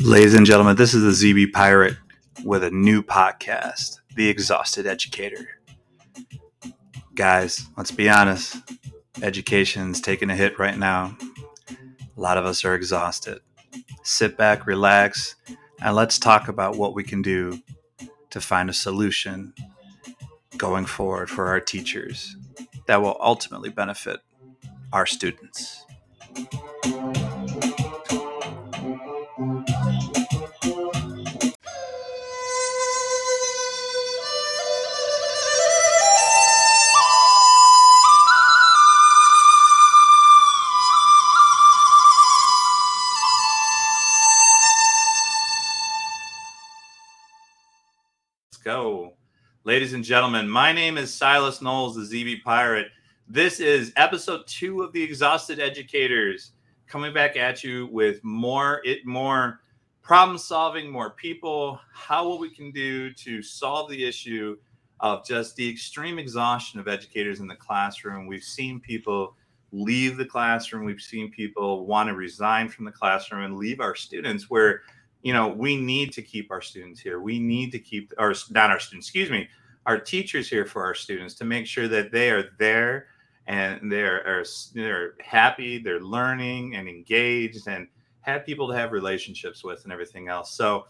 Ladies and gentlemen, this is the ZB Pirate with a new podcast, The Exhausted Educator. Guys, let's be honest, education's taking a hit right now. A lot of us are exhausted. Sit back, relax, and let's talk about what we can do to find a solution going forward for our teachers that will ultimately benefit our students. And gentlemen, my name is Silas Knowles, the ZB Pirate. This is episode two of the Exhausted Educators, coming back at you with more it more problem solving, more people, how what we can do to solve the issue of just the extreme exhaustion of educators in the classroom. We've seen people leave the classroom. We've seen people want to resign from the classroom and leave our students where you know, we need to keep our students here. We need to keep our not our students, excuse me, our teachers here for our students to make sure that they are there and they're are, they're happy, they're learning and engaged, and have people to have relationships with and everything else. So,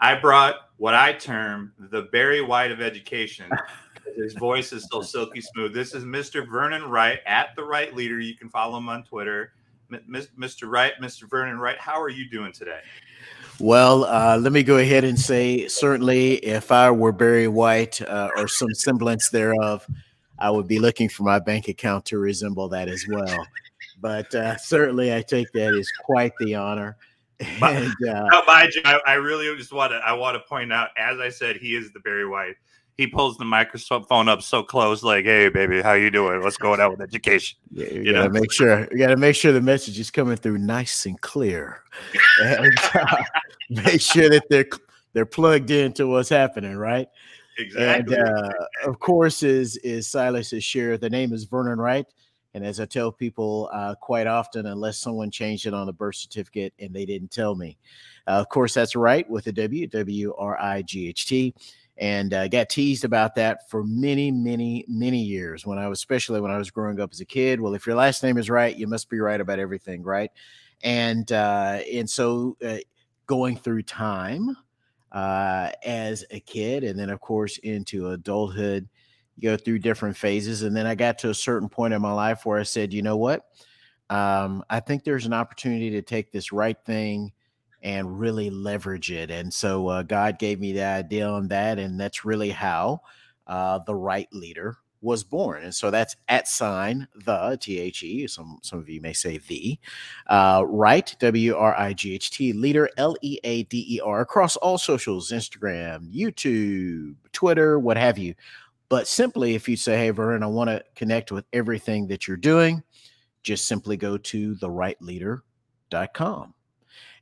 I brought what I term the Barry White of education. His voice is so silky smooth. This is Mr. Vernon Wright at the Wright Leader. You can follow him on Twitter. Mr. Wright, Mr. Vernon Wright, how are you doing today? Well, uh, let me go ahead and say certainly if I were Barry White uh, or some semblance thereof, I would be looking for my bank account to resemble that as well. But uh, certainly, I take that as quite the honor. And, uh, mind you, I, I really just want to I want to point out, as I said, he is the Barry White he pulls the microphone up so close, like, "Hey, baby, how you doing? What's going on with education?" Yeah, you, you gotta know? make sure you gotta make sure the message is coming through nice and clear, and uh, make sure that they're they're plugged into what's happening, right? Exactly. And uh, of course, is is Silas's share. The name is Vernon Wright. And as I tell people uh, quite often, unless someone changed it on the birth certificate and they didn't tell me, uh, of course, that's right with a W, W R I G H T and uh, got teased about that for many, many, many years. When I was, especially when I was growing up as a kid, well, if your last name is right, you must be right about everything, right? And uh, and so uh, going through time uh, as a kid, and then of course into adulthood, you go through different phases, and then I got to a certain point in my life where I said, you know what? Um, I think there's an opportunity to take this right thing and really leverage it. And so uh, God gave me the idea on that, and that's really how uh, the right leader was born. And so that's at sign the T H E. Some some of you may say the uh, right W R I G H T leader L E A D E R across all socials, Instagram, YouTube, Twitter, what have you. But simply, if you say, "Hey, Vernon, I want to connect with everything that you're doing," just simply go to thewrightleader.com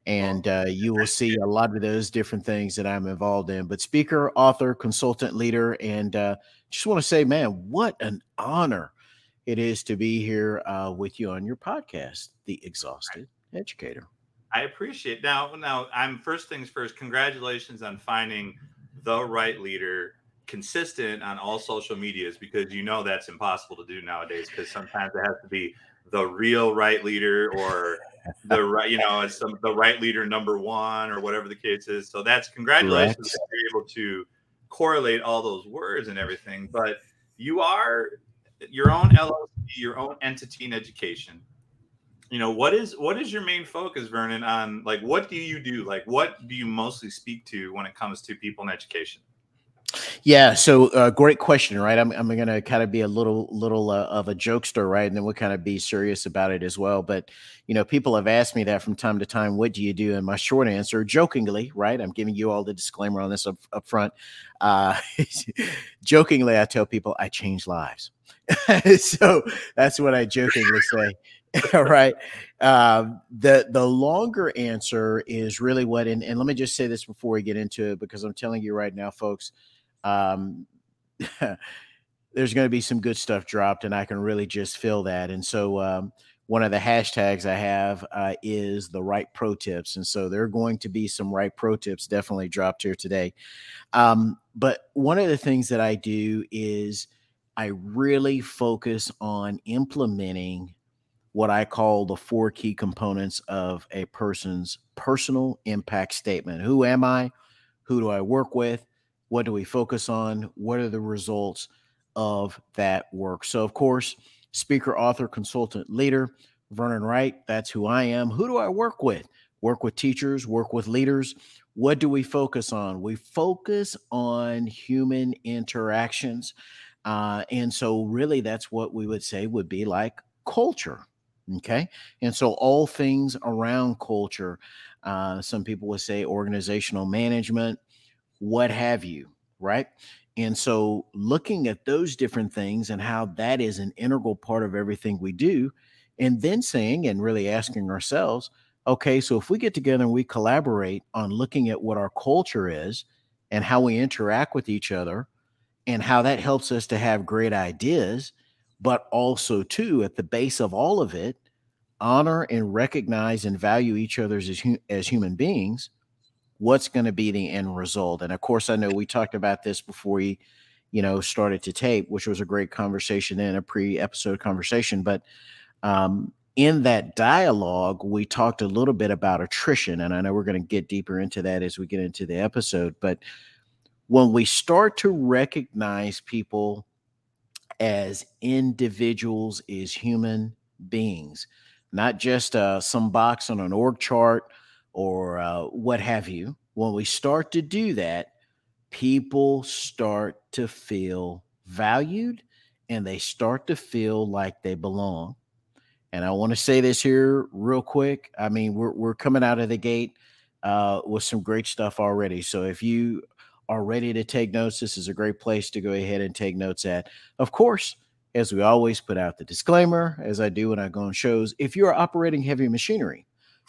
and uh, you will see a lot of those different things that I'm involved in. But speaker, author, consultant, leader, and uh, just want to say, man, what an honor it is to be here uh, with you on your podcast, The Exhausted Educator. I appreciate now. Now, I'm first things first. Congratulations on finding the right leader consistent on all social medias because you know that's impossible to do nowadays because sometimes it has to be the real right leader or the right, you know, as some the right leader number one or whatever the case is. So that's congratulations that you're able to correlate all those words and everything. But you are your own LLC, your own entity in education. You know, what is what is your main focus, Vernon, on like what do you do? Like what do you mostly speak to when it comes to people in education? Yeah, so uh, great question, right? I'm I'm going to kind of be a little little uh, of a jokester, right? And then we'll kind of be serious about it as well. But you know, people have asked me that from time to time. What do you do? And my short answer, jokingly, right? I'm giving you all the disclaimer on this up, up front. Uh, jokingly, I tell people I change lives. so that's what I jokingly say. All right. Um, the the longer answer is really what, and, and let me just say this before we get into it, because I'm telling you right now, folks um, there's going to be some good stuff dropped, and I can really just feel that. And so, um, one of the hashtags I have uh, is the right pro tips. And so there are going to be some right pro tips definitely dropped here today. Um, but one of the things that I do is I really focus on implementing what I call the four key components of a person's personal impact statement. Who am I? Who do I work with? What do we focus on? What are the results of that work? So, of course, speaker, author, consultant, leader. Vernon Wright, that's who I am. Who do I work with? Work with teachers, work with leaders. What do we focus on? We focus on human interactions. Uh, and so, really, that's what we would say would be like culture. Okay. And so, all things around culture, uh, some people would say organizational management, what have you, right? And so, looking at those different things and how that is an integral part of everything we do, and then saying and really asking ourselves, okay, so if we get together and we collaborate on looking at what our culture is and how we interact with each other and how that helps us to have great ideas, but also, too, at the base of all of it, honor and recognize and value each other as, as human beings what's going to be the end result. And of course, I know we talked about this before we, you know, started to tape, which was a great conversation in a pre-episode conversation. But um, in that dialogue, we talked a little bit about attrition, and I know we're going to get deeper into that as we get into the episode. But when we start to recognize people as individuals, as human beings, not just uh, some box on an org chart or uh, what have you, when we start to do that, people start to feel valued and they start to feel like they belong. And I want to say this here real quick. I mean, we're, we're coming out of the gate uh, with some great stuff already. So if you are ready to take notes, this is a great place to go ahead and take notes at. Of course, as we always put out the disclaimer, as I do when I go on shows, if you're operating heavy machinery,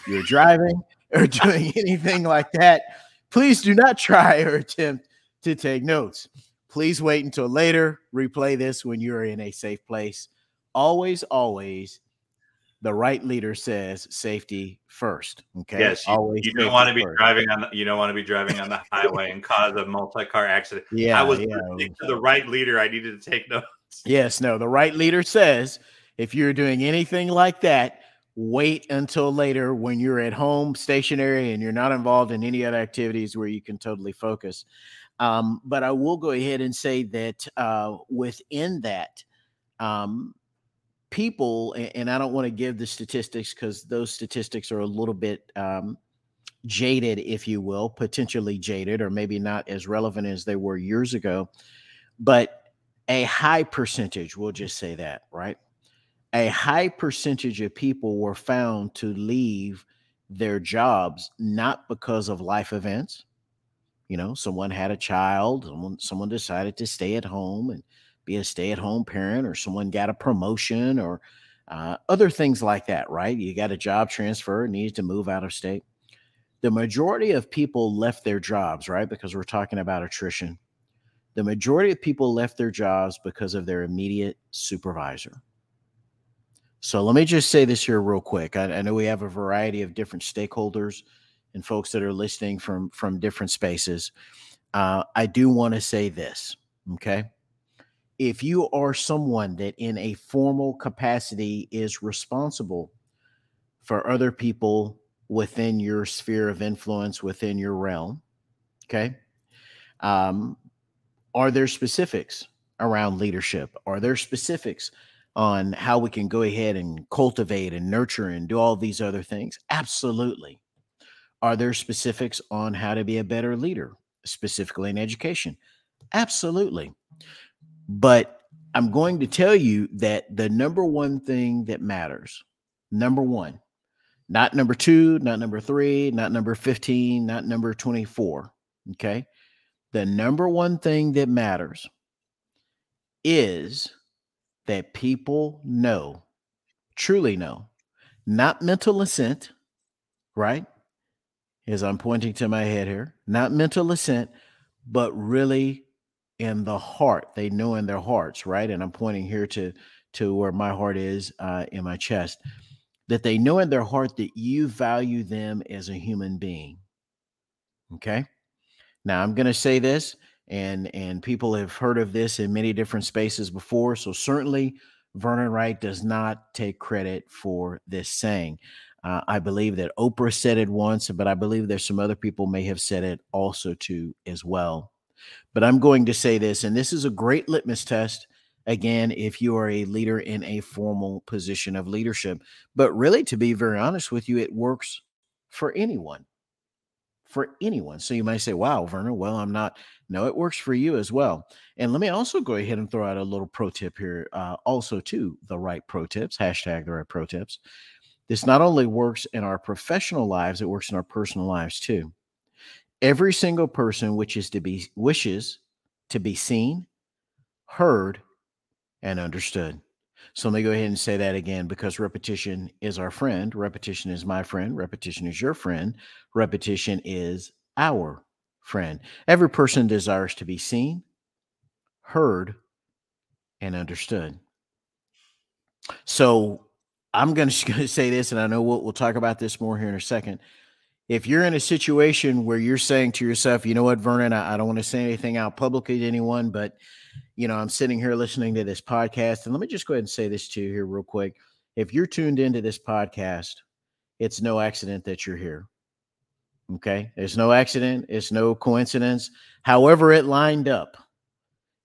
you're driving, or doing anything like that, please do not try or attempt to take notes. Please wait until later. Replay this when you're in a safe place. Always, always, the right leader says safety first. Okay. Yes. You, always. You don't want to be first. driving on. The, you don't want to be driving on the highway and cause a multi-car accident. Yeah. I was yeah. to the right leader. I needed to take notes. Yes. No. The right leader says if you're doing anything like that, wait until later when you're at home stationary and you're not involved in any other activities where you can totally focus. Um, but i will go ahead and say that uh, within that um, people and i don't want to give the statistics because those statistics are a little bit um, jaded if you will potentially jaded or maybe not as relevant as they were years ago but a high percentage we'll just say that right a high percentage of people were found to leave their jobs not because of life events. You know, someone had a child, someone someone decided to stay at home and be a stay-at-home parent, or someone got a promotion, or uh, other things like that. Right? You got a job transfer, needed to move out of state. The majority of people left their jobs, right? Because we're talking about attrition. The majority of people left their jobs because of their immediate supervisor so let me just say this here real quick. I, I, know we have a variety of different stakeholders and folks that are listening from from different spaces. Uh, I do want to say this, okay? If you are someone that in a formal capacity is responsible for other people within your sphere of influence, within your realm, okay? Um, are there specifics around leadership? Are there specifics on how we can go ahead and cultivate and nurture and do all these other things? Absolutely. Are there specifics on how to be a better leader, specifically in education? Absolutely. But I'm going to tell you that the number one thing that matters, number one, not number two, not number three, not number 15, not number 24. Okay. The number one thing that matters is that people know, truly know, not mental assent, right? As I'm pointing to my head here, not mental assent, but really in the heart. They know in their hearts, right? And I'm pointing here to to where my heart is uh, in my chest. That they know in their heart that you value them as a human being. Okay. Now I'm going to say this, and and people have heard of this in many different spaces before. So certainly Vernon Wright does not take credit for this saying. Uh, I believe that Oprah said it once, but I believe there's some other people may have said it also too as well. But I'm going to say this, and this is a great litmus test. Again, if you are a leader in a formal position of leadership, but really, to be very honest with you, it works for anyone. For anyone. So you might say, wow, Vernon, well, I'm not. No, it works for you as well. And let me also go ahead and throw out a little pro tip here, uh, also, to the right pro tips, hashtag the right pro tips. This not only works in our professional lives, it works in our personal lives too. Every single person wishes to be wishes to be seen, heard, and understood. So let me go ahead and say that again because repetition is our friend. Repetition is my friend. Repetition is your friend. Repetition is our friend. Every person desires to be seen, heard, and understood. So I'm going to say this, and I know we'll, we'll talk about this more here in a second if you're in a situation where you're saying to yourself, you know what, Vernon, I, I don't want to say anything out publicly to anyone, but you know, I'm sitting here listening to this podcast, and let me just go ahead and say this to you here real quick. If you're tuned into this podcast, it's no accident that you're here. Okay. There's no accident. It's no coincidence. However, it lined up,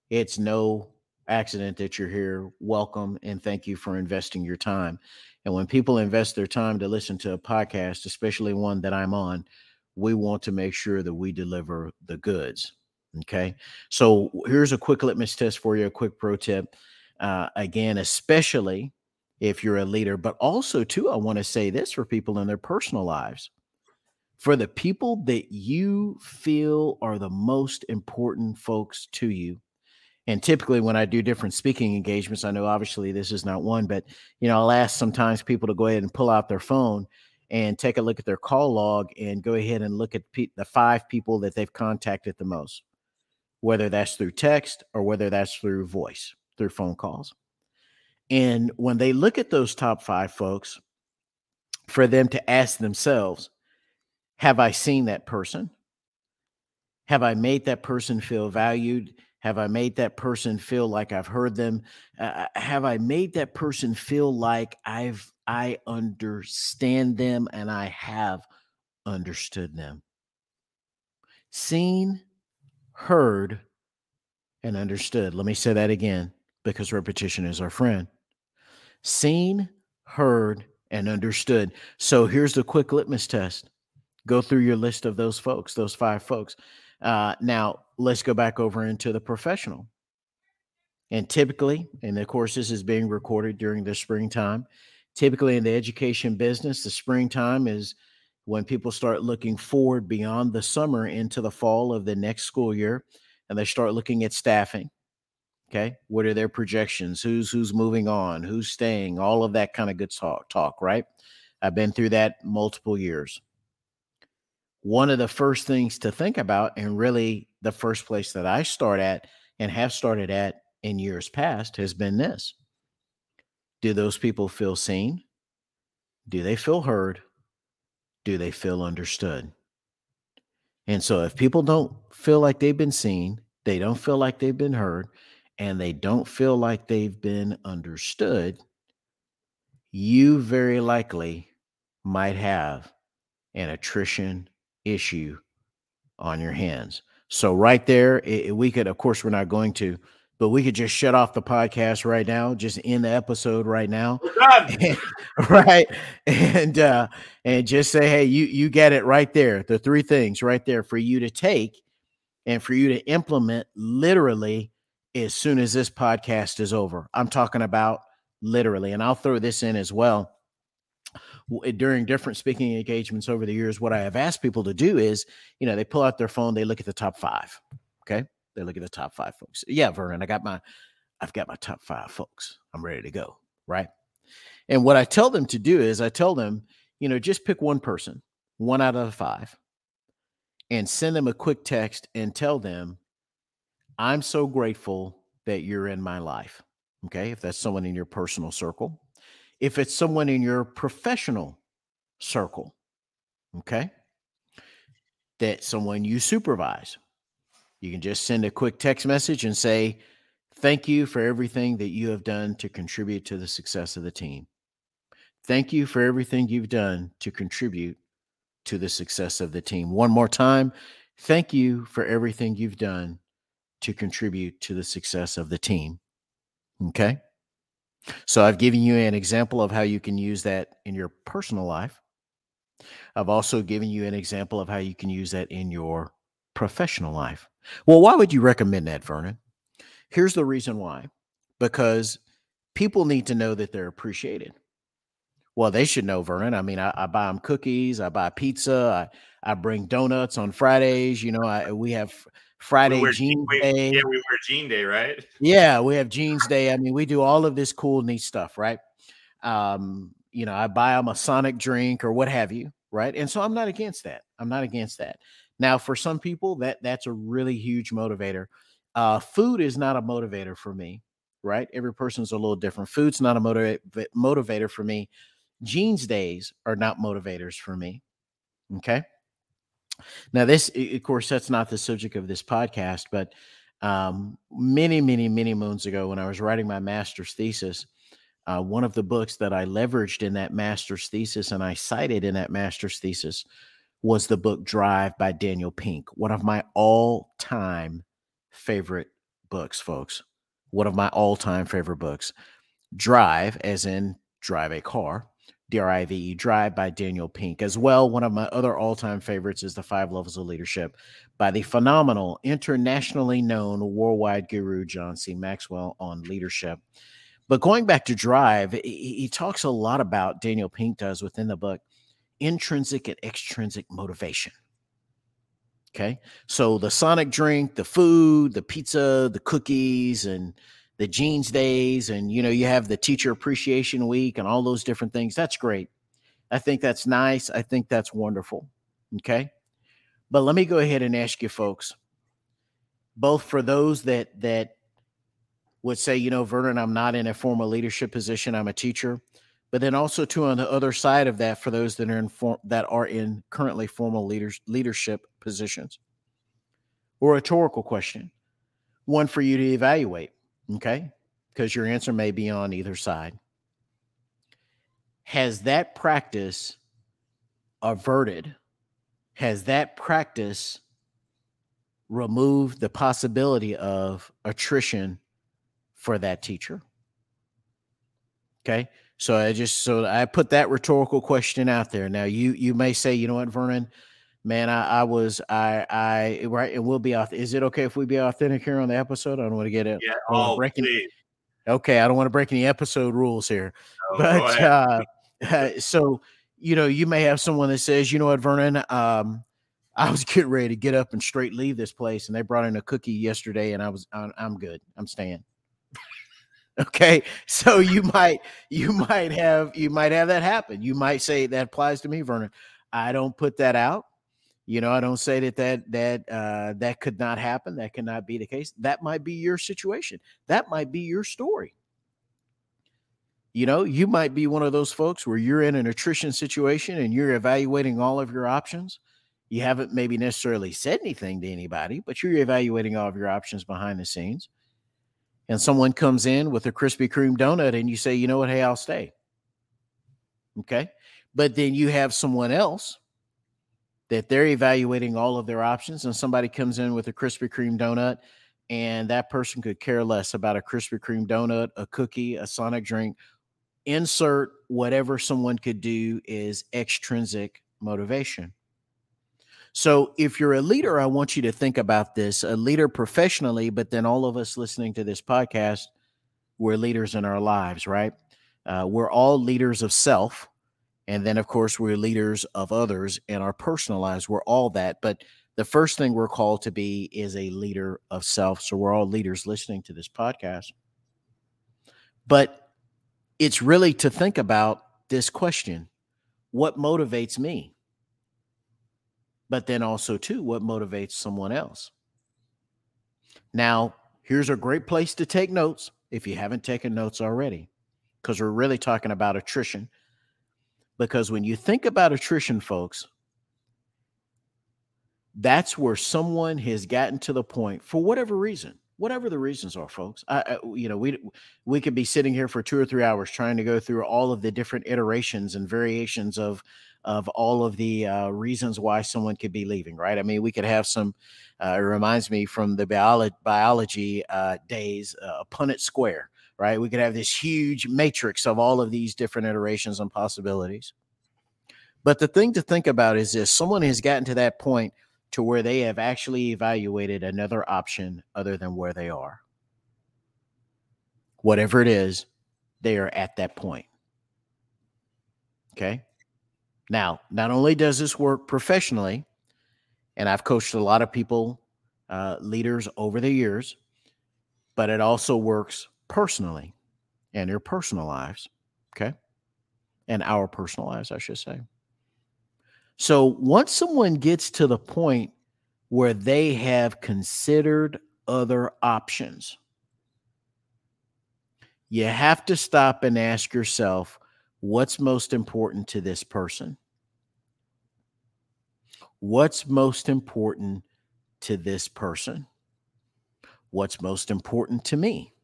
it's no accident that you're here. Welcome and thank you for investing your time. And when people invest their time to listen to a podcast, especially one that I'm on, we want to make sure that we deliver the goods. Okay. So here's a quick litmus test for you, a quick pro tip. Uh, again, especially if you're a leader, but also, too, I want to say this for people in their personal lives. For the people that you feel are the most important folks to you, and typically, when I do different speaking engagements, I know obviously this is not one, but you know, I'll ask sometimes people to go ahead and pull out their phone and take a look at their call log and go ahead and look at pe- the five people that they've contacted the most, whether that's through text or whether that's through voice, through phone calls. And when they look at those top five folks, for them to ask themselves, have I seen that person? Have I made that person feel valued? Have I made that person feel like I've heard them? Uh, uh, have I made that person feel like I've I understand them and I have understood them? Seen, heard, and understood. Let me say that again because repetition is our friend. Seen, heard, and understood. So here's the quick litmus test. Go through your list of those folks, those five folks. Uh, now, let's go back over into the professional. And typically, and of course, this is being recorded during the springtime. Typically, in the education business, the springtime is when people start looking forward beyond the summer into the fall of the next school year and they start looking at staffing. Okay. What are their projections? Who's who's moving on? Who's staying? All of that kind of good talk, talk, right? I've been through that multiple years one of the first things to think about, and really the first place that I start at and have started at in years past, has been this Do those people feel seen? Do they feel heard? Do they feel understood? And so, if people don't feel like they've been seen, they don't feel like they've been heard, and they don't feel like they've been understood, you very likely might have an attrition issue on your hands. So right there, it, we could, of course, we're not going to, but we could just shut off the podcast right now, just end the episode right now, and, right? And uh, and just say, hey, you you get it right there. The three things right there for you to take and for you to implement literally as soon as this podcast is over. I'm talking about literally, and I'll throw this in as well Eh, during different speaking engagements over the years, what I have asked people to do is, you know, they pull out their phone, they look at the top five. Okay. They look at the top five folks. Yeah, Vernon, I got my, I've got my top five folks. I'm ready to go. Right. And what I tell them to do is I tell them, you know, just pick one person, one out of the five, and send them a quick text and tell them, I'm so grateful that you're in my life. Okay. If that's someone in your personal circle, if it's someone in your professional circle, okay, that someone you supervise, you can just send a quick text message and say, Thank you for everything that you have done to contribute to the success of the team. Thank you for everything you've done to contribute to the success of the team. One more time, thank you for everything you've done to contribute to the success of the team. Okay. So I've given you an example of how you can use that in your personal life. I've also given you an example of how you can use that in your professional life. Well, why would you recommend that, Vernon? Here's the reason why because people need to know that they're appreciated. Well, they should know, Vernon. I mean, I, I buy them cookies, I buy pizza, I, I bring donuts on Fridays. You know, I, we have Friday we Jeans we, Day. Yeah, we wear Jean Day, right? Yeah, we have Jeans Day. I mean, we do all of this cool, neat stuff, right? Um, you know, I buy them a Sonic drink or what have you, right? And so I'm not against that. I'm not against that. Now, for some people, that that's a really huge motivator. Uh, food is not a motivator for me, right? Every person's a little different. Food's not a motiva- motivator for me. Jeans days are not motivators for me. Okay. Now, this, of course, that's not the subject of this podcast, but um, many, many, many moons ago, when I was writing my master's thesis, uh, one of the books that I leveraged in that master's thesis and I cited in that master's thesis was the book Drive by Daniel Pink, one of my all time favorite books, folks. One of my all time favorite books. Drive, as in drive a car, D R I V E, Drive by Daniel Pink. As well, one of my other all time favorites is The Five Levels of Leadership by the phenomenal, internationally known worldwide guru John C. Maxwell on leadership. But going back to Drive, he talks a lot about, Daniel Pink does within the book, intrinsic and extrinsic motivation. Okay. So the Sonic drink, the food, the pizza, the cookies, and the jeans days and you know you have the teacher appreciation week and all those different things that's great. I think that's nice. I think that's wonderful. Okay? But let me go ahead and ask you folks both for those that that would say you know vernon i'm not in a formal leadership position. I'm a teacher. But then also too on the other side of that for those that are in form, that are in currently formal leaders leadership positions. Or rhetorical question one for you to evaluate Okay. Because your answer may be on either side. Has that practice averted? Has that practice removed the possibility of attrition for that teacher? Okay. So I just so I put that rhetorical question out there. Now you you may say, you know what, Vernon, man, I, I was I I right, and we'll be off. Is it okay if we be authentic here on the episode? I don't want to get it. Yeah. Oh. Okay, I don't want to break any episode rules here, oh, but uh, so you know, you may have someone that says, you know what, Vernon, um, I was getting ready to get up and straight leave this place, and they brought in a cookie yesterday, and I was I'm, I'm good. I'm staying. okay, so you might you might have you might have that happen. You might say that applies to me, Vernon. I don't put that out. You know, I don't say that that that uh, that could not happen. That cannot be the case. That might be your situation. That might be your story. You know, you might be one of those folks where you're in an attrition situation and you're evaluating all of your options. You haven't maybe necessarily said anything to anybody, but you're evaluating all of your options behind the scenes. And someone comes in with a Krispy Kreme donut and you say, you know what? Hey, I'll stay. Okay. But then you have someone else that they're evaluating all of their options and somebody comes in with a Krispy Kreme donut and that person could care less about a Krispy Kreme donut, a cookie, a Sonic drink. Insert whatever someone could do is extrinsic motivation. So, if you're a leader, I want you to think about this a leader professionally, but then all of us listening to this podcast, we're leaders in our lives, right? Uh, we're all leaders of self and then, of course, we're leaders of others in our personal lives. We're all that. But the first thing we're called to be is a leader of self. So we're all leaders listening to this podcast. But it's really to think about this question what motivates me? But then also, too, what motivates someone else? Now, here's a great place to take notes if you haven't taken notes already, because we're really talking about attrition. Because when you think about attrition, folks, that's where someone has gotten to the point for whatever reason whatever the reasons are folks. I, I, you know we we could be sitting here for two or three hours trying to go through all of the different iterations and variations of of all of the uh, reasons why someone could be leaving right? I mean we could have some uh, it reminds me from the biology biology uh, days uh, punnett square right we could have this huge matrix of all of these different iterations and possibilities but the thing to think about is this someone has gotten to that point to where they have actually evaluated another option other than where they are. Whatever it is, they are at that point. Okay. Now, not only does this work professionally, and I've coached a lot of people, uh, leaders over the years, but it also works personally and your personal lives. Okay. And our personal lives, I should say. So once someone gets to the point where they have considered other options, you have to stop and ask yourself what's most important to this person? What's most important to this person? What's most important to me?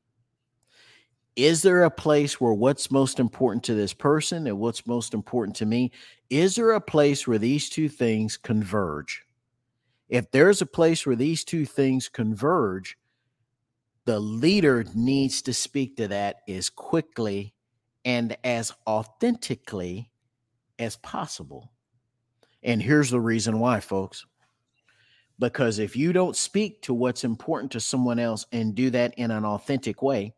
Is there a place where what's most important to this person and what's most important to me? Is there a place where these two things converge? If there's a place where these two things converge the leader needs to speak to that as quickly and as authentically as possible. And here's the reason why folks. Because if you don't speak to what's important to someone else and do that in an authentic way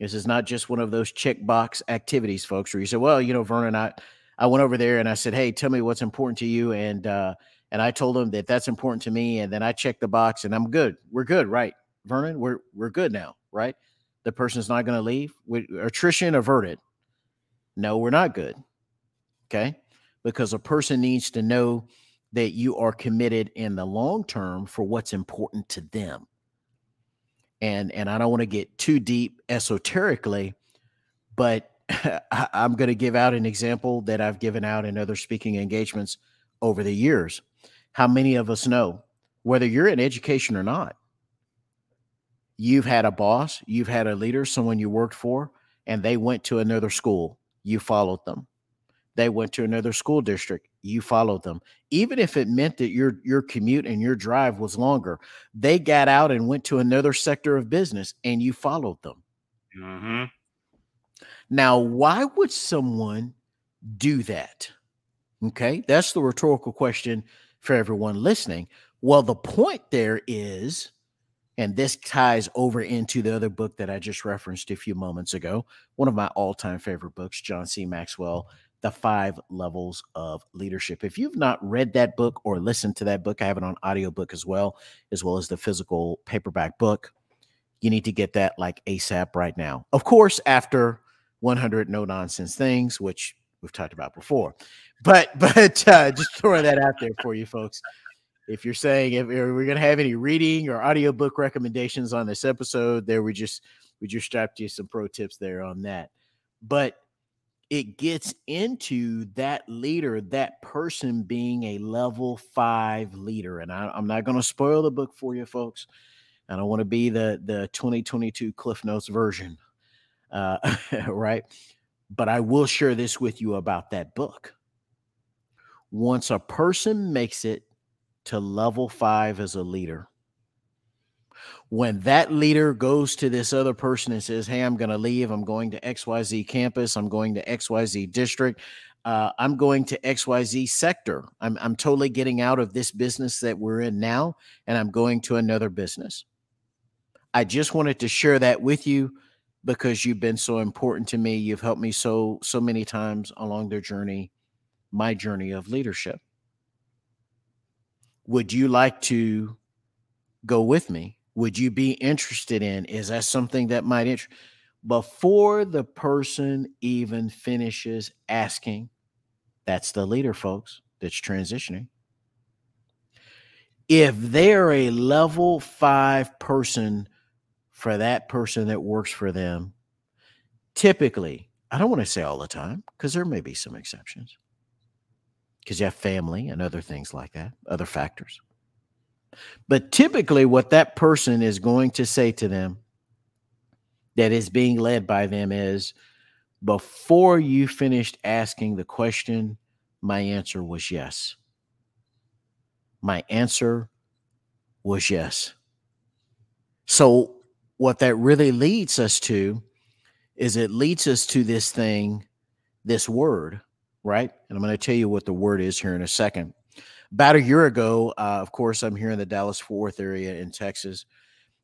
this is not just one of those checkbox activities, folks, where you say, well, you know, Vernon, I, I went over there and I said, hey, tell me what's important to you. And, uh, and I told them that that's important to me. And then I checked the box and I'm good. We're good, right? Vernon, we're, we're good now, right? The person's not going to leave. We, attrition averted. No, we're not good. Okay. Because a person needs to know that you are committed in the long term for what's important to them and and I don't want to get too deep esoterically, but I'm going to give out an example that I've given out in other speaking engagements over the years. How many of us know, whether you're in education or not, you've had a boss, you've had a leader, someone you worked for, and they went to another school. You followed them. They went to another school district. You followed them. Even if it meant that your your commute and your drive was longer, they got out and went to another sector of business and you followed them. Mm-hmm. Now, why would someone do that? Okay, that's the rhetorical question for everyone listening. Well, the point there is, and this ties over into the other book that I just referenced a few moments ago, one of my all time favorite books, John C. Maxwell, the five levels of leadership. If you've not read that book or listened to that book, I have it on audiobook as well, as well as the physical paperback book. You need to get that like ASAP right now. Of course, after 100 no nonsense things, which we've talked about before. But but uh, just throwing that out there for you folks. If you're saying if we're to have any reading or audiobook recommendations on this episode, there we just we just strapped you some pro tips there on that. But it gets into that leader, that person being a level five leader. And I, am not going to spoil the book for you, folks. I don't want to be the the 2022 Cliff Notes version, uh, right? But I will share this with you about that book. Once a person makes it to level five as a leader, when that leader goes to this other person and says, Hey, I'm going to leave, I'm going to XYZ campus, I'm going to XYZ district, uh, I'm going to XYZ sector, I'm, I'm totally getting out of this business that we're in now, and I'm going to another business. I just wanted to share that with you because you've been so important to me. You've helped me so so many times along their journey, my journey of leadership. Would you like to go with me? Would you be interested in? Is that something that might interest? Before the person even finishes asking, that's the leader, folks, that's transitioning. if they're a level five person for that person that works for them, typically, I don't want to say all the time because there may be some exceptions because you have family and other things like that, other factors. But typically, what that person is going to say to them that is being led by them is before you finished asking the question, my answer was yes. My answer was yes. So, what that really leads us to is it leads us to this thing, this word, right? And I'm going to tell you what the word is here in a second. About a year ago, uh, of course, I'm here in the Dallas Fort Worth area in Texas,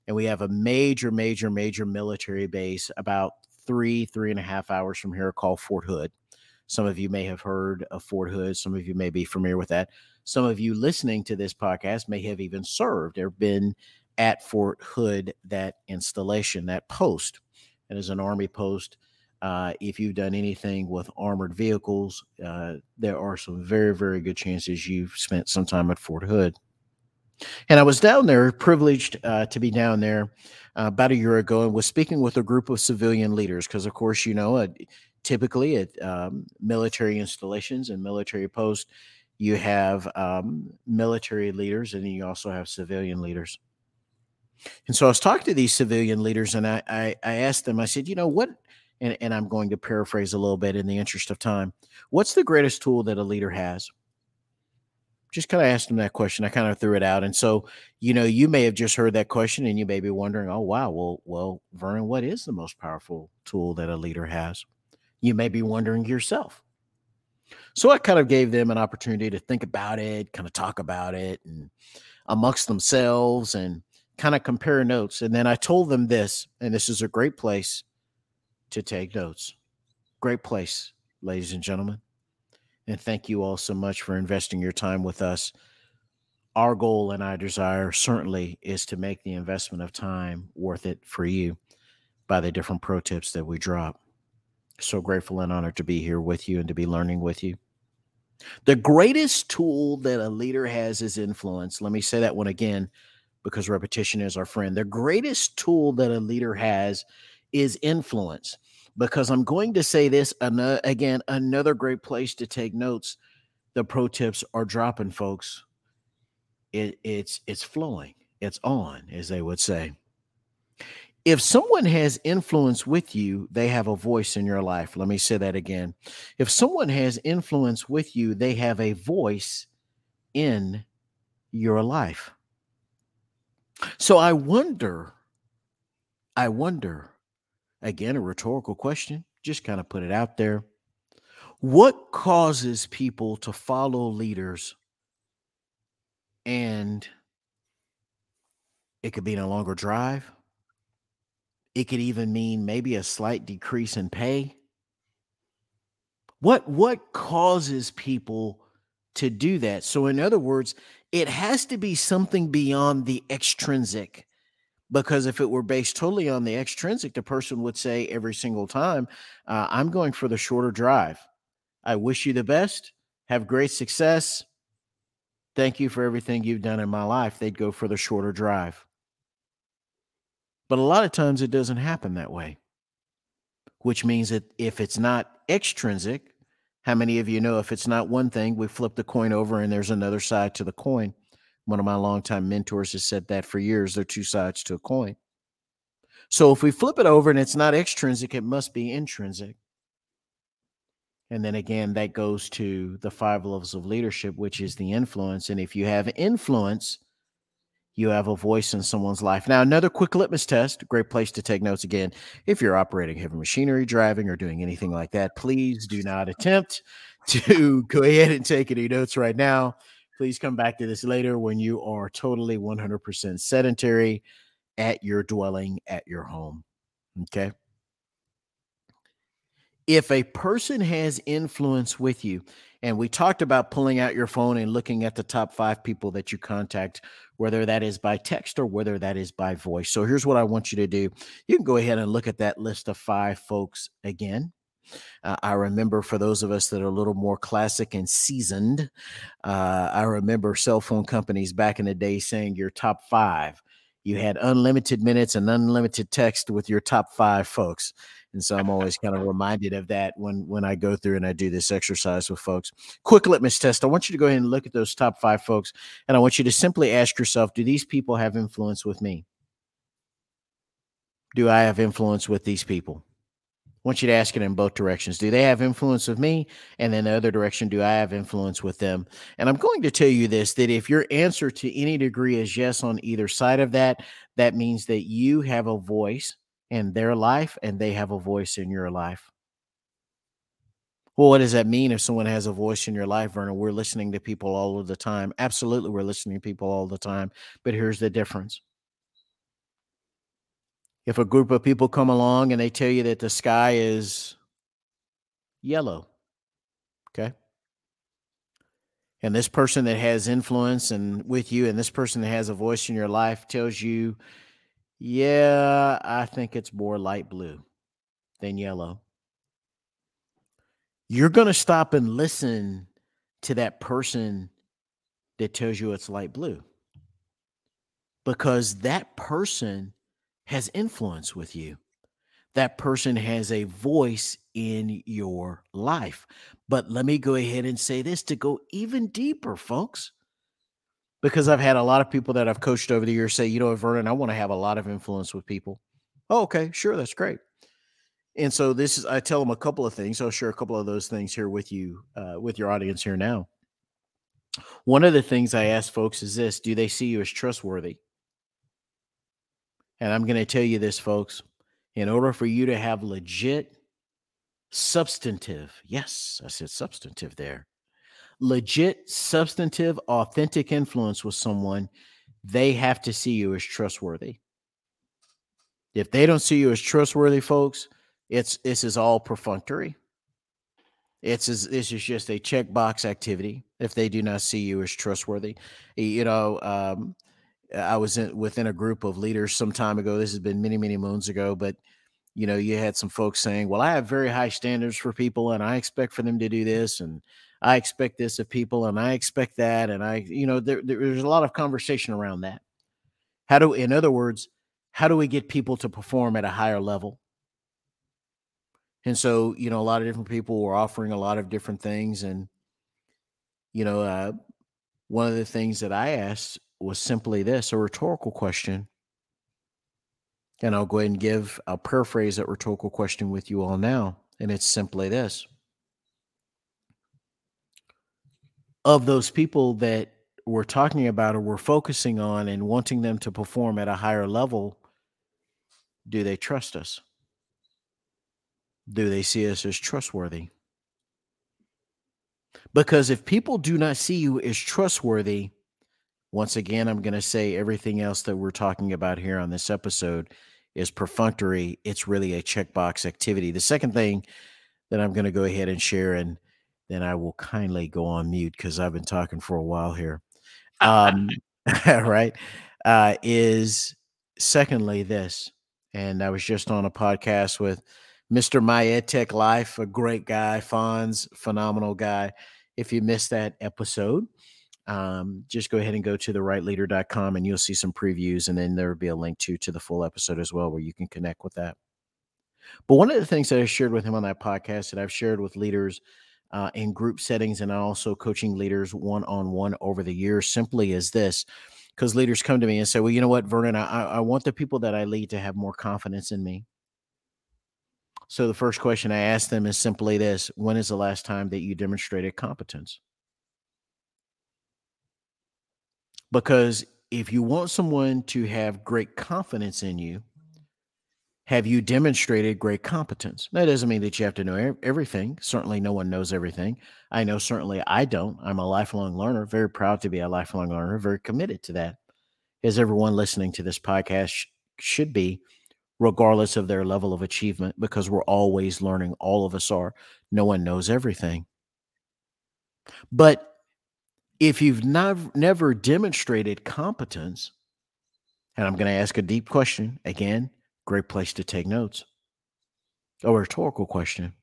and we have a major, major, major military base about three, three and a half hours from here called Fort Hood. Some of you may have heard of Fort Hood. Some of you may be familiar with that. Some of you listening to this podcast may have even served or been at Fort Hood, that installation, that post. It is an Army post, uh, if you've done anything with armored vehicles, uh, there are some very, very good chances you've spent some time at Fort Hood. And I was down there, privileged uh, to be down there uh, about a year ago, and was speaking with a group of civilian leaders. Because, of course, you know, typically at um, military installations and military posts, you have um, military leaders and you also have civilian leaders. And so I was talking to these civilian leaders, and I, I, I asked them, I said, you know, what and, and I'm going to paraphrase a little bit in the interest of time. What's the greatest tool that a leader has? Just kind of asked him that question. I kind of threw it out. And so, you know, you may have just heard that question and you may be wondering, oh, wow, well, well, Vernon, what is the most powerful tool that a leader has? You may be wondering yourself. So I kind of gave them an opportunity to think about it, kind of talk about it and amongst themselves and kind of compare notes. And then I told them this, and this is a great place to take notes. Great place, ladies and gentlemen. And thank you all so much for investing your time with us. Our goal and our desire certainly is to make the investment of time worth it for you by the different pro tips that we drop. So grateful and honored to be here with you and to be learning with you. The greatest tool that a leader has is influence. Let me say that one again because repetition is our friend. The greatest tool that a leader has is influence. Because I'm going to say this again, another great place to take notes. The pro tips are dropping, folks. It, it's it's flowing. It's on, as they would say. If someone has influence with you, they have a voice in your life. Let me say that again. If someone has influence with you, they have a voice in your life. So I wonder, I wonder Again, a rhetorical question. Just kind of put it out there. What causes people to follow leaders and it could be a longer drive? It could even mean maybe a slight decrease in pay. What what causes people to do that? So in other words, it has to be something beyond the extrinsic because if it were based totally on the extrinsic, the person would say every single time, uh, I'm going for the shorter drive. I wish you the best. Have great success. Thank you for everything you've done in my life. They'd go for the shorter drive. But a lot of times it doesn't happen that way, which means that if it's not extrinsic, how many of you know if it's not one thing, we flip the coin over and there's another side to the coin? One of my longtime mentors has said that for years. They're two sides to a coin. So if we flip it over and it's not extrinsic, it must be intrinsic. And then again, that goes to the five levels of leadership, which is the influence. And if you have influence, you have a voice in someone's life. Now, another quick litmus test, great place to take notes again. If you're operating heavy machinery, driving, or doing anything like that, please do not attempt to go ahead and take any notes right now. Please come back to this later when you are totally 100% sedentary at your dwelling, at your home. Okay. If a person has influence with you, and we talked about pulling out your phone and looking at the top five people that you contact, whether that is by text or whether that is by voice. So here's what I want you to do you can go ahead and look at that list of five folks again. Uh, I remember for those of us that are a little more classic and seasoned, uh, I remember cell phone companies back in the day saying your top five. You had unlimited minutes and unlimited text with your top five folks. And so I'm always kind of reminded of that when when I go through and I do this exercise with folks. Quick litmus test. I want you to go ahead and look at those top five folks, and I want you to simply ask yourself: Do these people have influence with me? Do I have influence with these people? Want you to ask it in both directions. Do they have influence with me? And then the other direction, do I have influence with them? And I'm going to tell you this that if your answer to any degree is yes on either side of that, that means that you have a voice in their life and they have a voice in your life. Well, what does that mean if someone has a voice in your life, Vernon? We're listening to people all of the time. Absolutely, we're listening to people all the time. But here's the difference. If a group of people come along and they tell you that the sky is yellow, okay? And this person that has influence and with you, and this person that has a voice in your life tells you yeah, I think it's more light blue than yellow. You're going to stop and listen to that person that tells you it's light blue because that person has influence with you. That person has a voice in your life. But let me go ahead and say this to go even deeper, folks because I've had a lot of people that I've coached over the years say, you know, Vernon, I want to have a lot of influence with people. Oh, okay, sure, that's great. And so this is, I tell them a couple of things. I'll share a couple of those things here with you, uh, with your audience here now. One of the things I ask folks is this: Do they see you as trustworthy? And I'm going to tell you this, folks. In order for you to have legit, substantive, yes, I said substantive there, legit, substantive, authentic influence with someone, they have to see you as trustworthy. If they don't see you as trustworthy, folks, it's this is all perfunctory. It's as this is just a checkbox activity. If they do not see you as trustworthy, you know, um, I was in, within a group of leaders some time ago. This has been many, many moons ago, but you know, you had some folks saying, "Well, I have very high standards for people, and I expect for them to do this, and I expect this of people and I expect that. And I, you know, there, there's a lot of conversation around that. How do, in other words, how do we get people to perform at a higher level? And so, you know, a lot of different people were offering a lot of different things. And, you know, uh, one of the things that I asked was simply this a rhetorical question. And I'll go ahead and give, I'll paraphrase that rhetorical question with you all now. And it's simply this of those people that we're talking about or we're focusing on and wanting them to perform at a higher level, do they trust us? Do they see us as trustworthy? Because if people do not see you as trustworthy, once again, I'm going to say everything else that we're talking about here on this episode is perfunctory. It's really a checkbox activity. The second thing that I'm going to go ahead and share, and then I will kindly go on mute because I've been talking for a while here. Um, right. Uh, is secondly this, and I was just on a podcast with Mr. My Tech Life, a great guy, Fonz, phenomenal guy. If you missed that episode, um, just go ahead and go to thewrightleader.com and you'll see some previews, and then there will be a link to to the full episode as well where you can connect with that. But one of the things that I shared with him on that podcast that I've shared with leaders uh, in group settings and also coaching leaders one on one over the years simply is this because leaders come to me and say, Well, you know what, Vernon, I, I want the people that I lead to have more confidence in me. So the first question I ask them is simply this When is the last time that you demonstrated competence? Because if you want someone to have great confidence in you, have you demonstrated great competence? That doesn't mean that you have to know everything. Certainly, no one knows everything. I know certainly I don't. I'm a lifelong learner, very proud to be a lifelong learner, very committed to that, as everyone listening to this podcast should be, regardless of their level of achievement, because we're always learning. All of us are. No one knows everything. But if you've nev- never demonstrated competence, and I'm going to ask a deep question again Great place to take notes. A rhetorical question.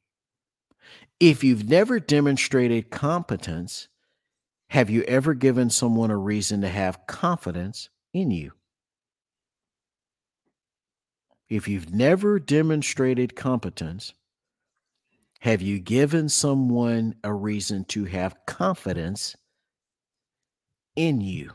If you've never demonstrated competence, have you ever given someone a reason to have confidence in you? If you've never demonstrated competence, have you given someone a reason to have confidence in you?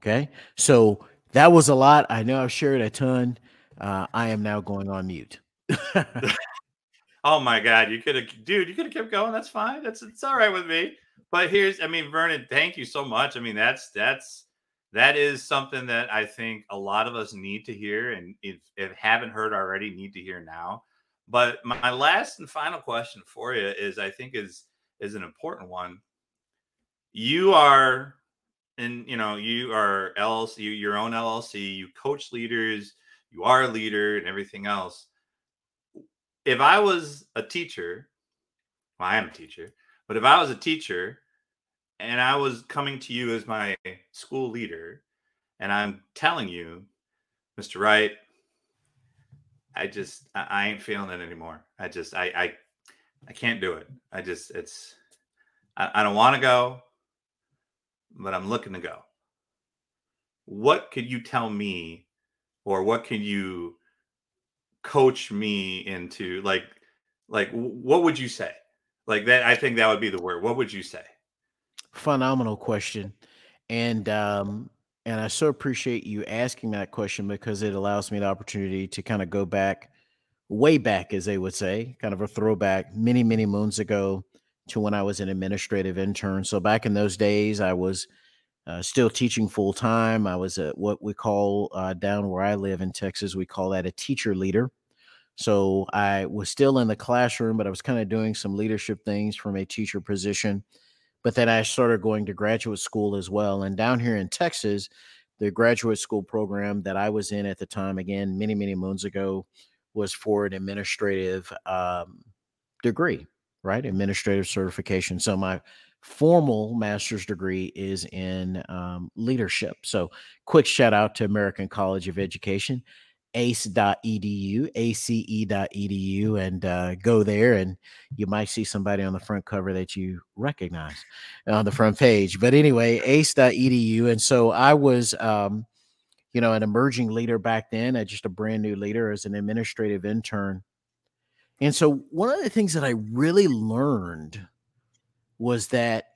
Okay. So that was a lot. I know I've shared a ton. Uh, I am now going on mute. oh my God. You could have, dude, you could have kept going. That's fine. That's, it's all right with me. But here's, I mean, Vernon, thank you so much. I mean, that's, that's, that is something that I think a lot of us need to hear, and if, if haven't heard already, need to hear now. But my last and final question for you is, I think is is an important one. You are, and you know, you are LLC, your own LLC. You coach leaders. You are a leader, and everything else. If I was a teacher, well, I am a teacher, but if I was a teacher and I was coming to you as my school leader, and I'm telling you, Mr. Wright, I just I, ain't feeling it anymore. I just I I I can't do it. I just it's I, I don't want to go, but I'm looking to go. What could you tell me, or what can you coach me into? Like, like what would you say? Like that, I think that would be the word. What would you say? Phenomenal question. And um, and I so appreciate you asking that question because it allows me the opportunity to kind of go back, way back, as they would say, kind of a throwback many, many moons ago to when I was an administrative intern. So back in those days, I was uh, still teaching full time. I was at what we call uh, down where I live in Texas, we call that a teacher leader. So I was still in the classroom, but I was kind of doing some leadership things from a teacher position but then I started going to graduate school as well. And down here in Texas, the graduate school program that I was in at the time, again, many, many moons ago, was for an administrative um, degree, right? Administrative certification. So my formal master's degree is in um, leadership. So quick shout out to American College of Education ace.edu, ace.edu, and uh, go there, and you might see somebody on the front cover that you recognize on the front page. But anyway, ace.edu. And so I was, um, you know, an emerging leader back then, uh, just a brand new leader as an administrative intern. And so one of the things that I really learned was that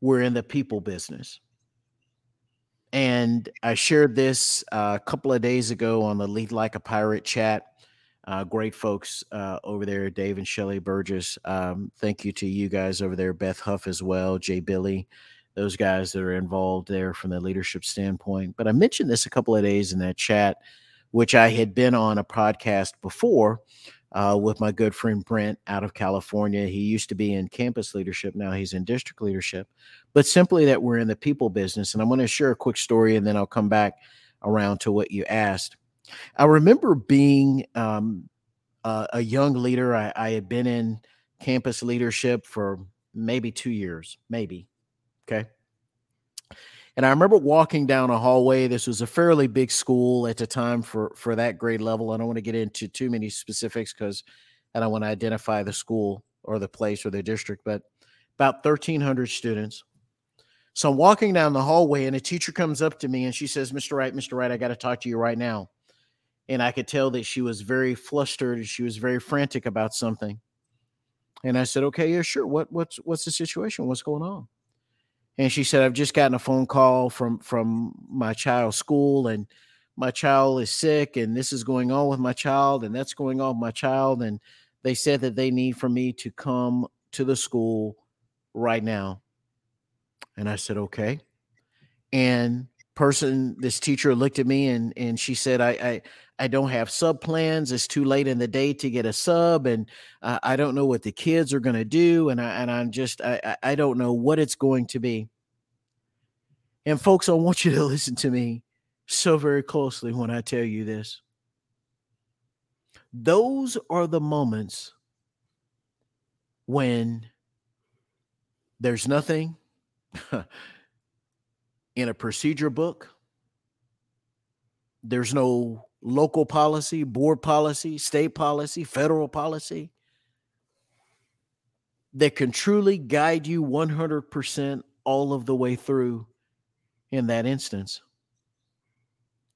we're in the people business and I shared this uh, a couple of days ago on the Lead Like a Pirate chat. Uh, great folks uh, over there, Dave and Shelley Burgess. Um, thank you to you guys over there, Beth Houf as well, Jay Billy, those guys that are involved there from the leadership standpoint. But I mentioned this a couple of days in that chat, which I had been on a podcast before uh, with my good friend Brent out of California. He used to be in campus leadership, now he's in district leadership, but simply that we're in the people business. And I'm going to share a quick story and then I'll come back around to what you asked. I remember being um, uh, a young leader, I, I had been in campus leadership for maybe two years, maybe. Okay. And I remember walking down a hallway. This was a fairly big school at the time for for that grade level. I don't want to get into too many specifics because I don't want to identify the school or the place or the district, but about 1,300 students. So I'm walking down the hallway, and a teacher comes up to me and she says, "Mr. Wright, Mr. Wright, I got to talk to you right now." And I could tell that she was very flustered. She was very frantic about something. And I said, "Okay, yeah, sure. What what's what's the situation? What's going on?" And she said i've just gotten a phone call from from my child's school and my child is sick and this is going on with my child and that's going on with my child and they said that they need for me to come to the school right now. And i said okay. And person this teacher looked at me and and she said i i I don't have sub plans. It's too late in the day to get a sub, and uh, I don't know what the kids are going to do, and I and I'm just I I don't know what it's going to be. And folks, I want you to listen to me so very closely when I tell you this. Those are the moments when there's nothing in a procedure book. There's no local policy, board policy, state policy, federal policy. that can truly guide you 100% all of the way through in that instance.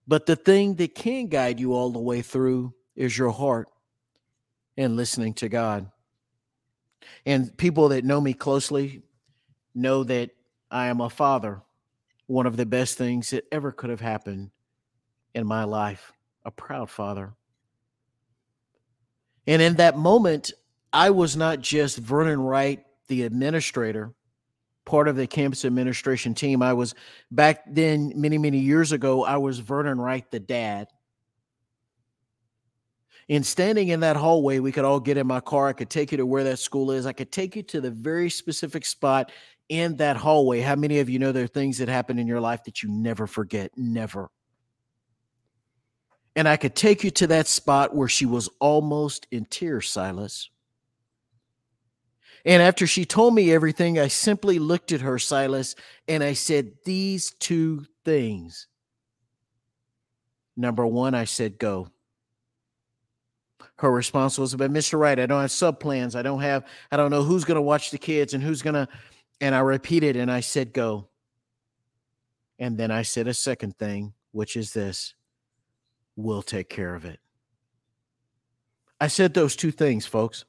But the thing that can guide you all the way through is your heart and listening to God. And people that know me closely know that I am a father. One of the best things that ever could have happened in my life, a proud father. And in that moment, I was not just Vernon Wright, the administrator, part of the campus administration team. I was back then, many, many years ago, I was Vernon Wright, the dad. And standing in that hallway, we could all get in my car. I could take you to where that school is. I could take you to the very specific spot in that hallway. How many of you know there are things that happen in your life that you never forget? Never. And I could take you to that spot where she was almost in tears, Silas. And after she told me everything, I simply looked at her, Silas, and I said these two things. Number one, I said, go. Her response was, but Mr. Wright, I don't have sub plans. I don't have, I don't know who's going to watch the kids and who's going to. And I repeated and I said, go. And then I said a second thing, which is this we'll take care of it. I said those two things, folks.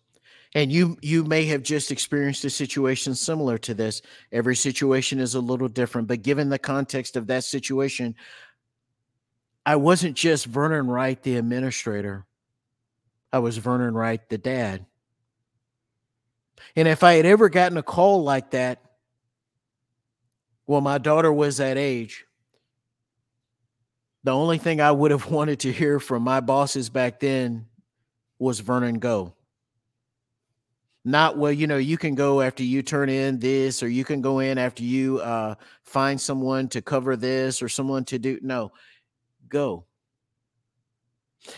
And you you may have just experienced a situation similar to this. Every situation is a little different, but given the context of that situation, I wasn't just Vernon Wright the administrator. I was Vernon Wright the dad. And if I had ever gotten a call like that, well, my daughter was that age, the only thing I would have wanted to hear from my bosses back then was Vernon go. Not well, you know, you can go after you turn in this, or you can go in after you uh, find someone to cover this or someone to do. No, go.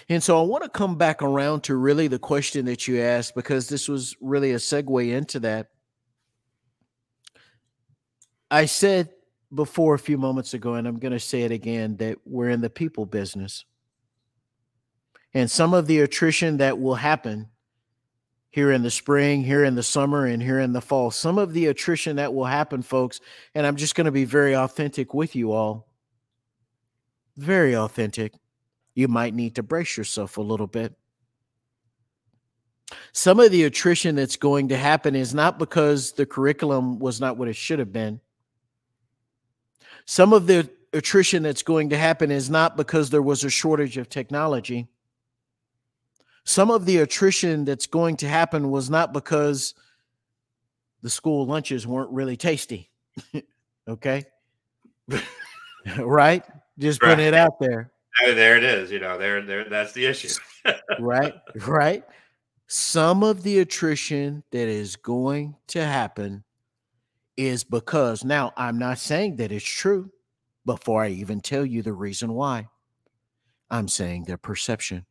And so I want to come back around to really the question that you asked because this was really a segue into that. I said before a few moments ago, and I'm going to say it again, that we're in the people business. And some of the attrition that will happen here in the spring, here in the summer, and here in the fall, some of the attrition that will happen, folks, and I'm just going to be very authentic with you all. Very authentic. You might need to brace yourself a little bit. Some of the attrition that's going to happen is not because the curriculum was not what it should have been some of the attrition that's going to happen is not because there was a shortage of technology. Some of the attrition that's going to happen was not because the school lunches weren't really tasty. okay. right? Just right. putting it out there. There it is. You know, there, there, that's the issue. right. Right. Some of the attrition that is going to happen is because now I'm not saying that it's true before I even tell you the reason why. I'm saying their perception.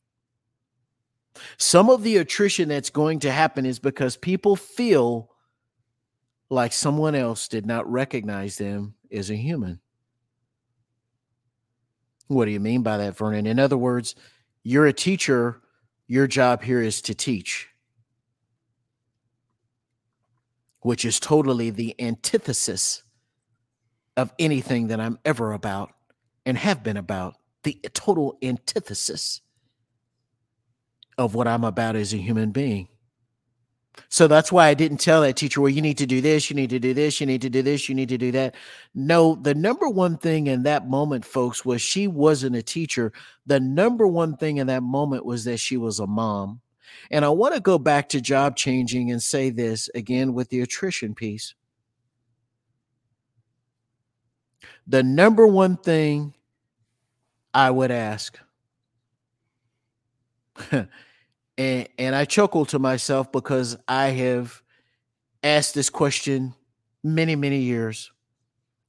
Some of the attrition that's going to happen is because people feel like someone else did not recognize them as a human. What do you mean by that, Vernon? In other words, you're a teacher, your job here is to teach which is totally the antithesis of anything that I'm ever about and have been about, the total antithesis of what I'm about as a human being. So that's why I didn't tell that teacher, well, you need to do this, you need to do this, you need to do this, you need to do that. No, the number one thing in that moment, folks, was she wasn't a teacher. The number one thing in that moment was that she was a mom. And I want to go back to job changing and say this again with the attrition piece. The number one thing I would ask, and, and I chuckle to myself because I have asked this question many, many years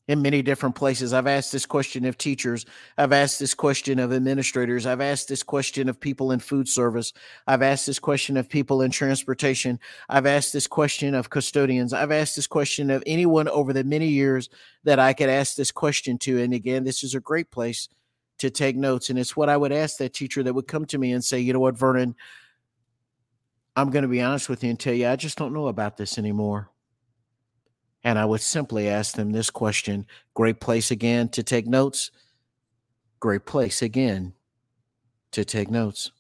in many different places. I've asked this question of teachers. I've asked this question of administrators. I've asked this question of people in food service. I've asked this question of people in transportation. I've asked this question of custodians. I've asked this question of anyone over the many years that I could ask this question to. And again, this is a great place to take notes. And it's what I would ask that teacher that would come to me and say, you know what, Vernon, I'm going to be honest with you and tell you, I just don't know about this anymore. And I would simply ask them this question Great place again to take notes. Great place again to take notes.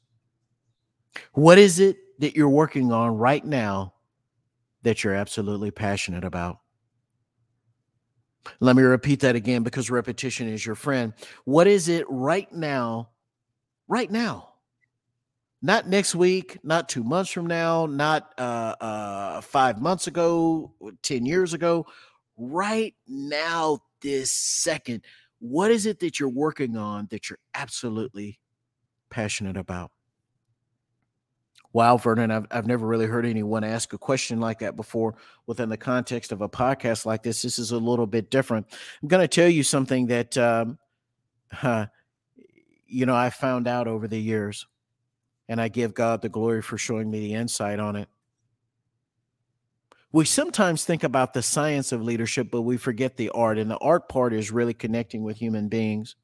What is it that you're working on right now that you're absolutely passionate about? Let me repeat that again because repetition is your friend. What is it right now? Right now. Not next week, not two months from now, not uh, uh, five months ago, 10 years ago. Right now, this second. What is it that you're working on that you're absolutely passionate about? Wow, Vernon, I've, I've never really heard anyone ask a question like that before within the context of a podcast like this. This is a little bit different. I'm going to tell you something that, um, uh, you know, I found out over the years, and I give God the glory for showing me the insight on it. We sometimes think about the science of leadership, but we forget the art, and the art part is really connecting with human beings.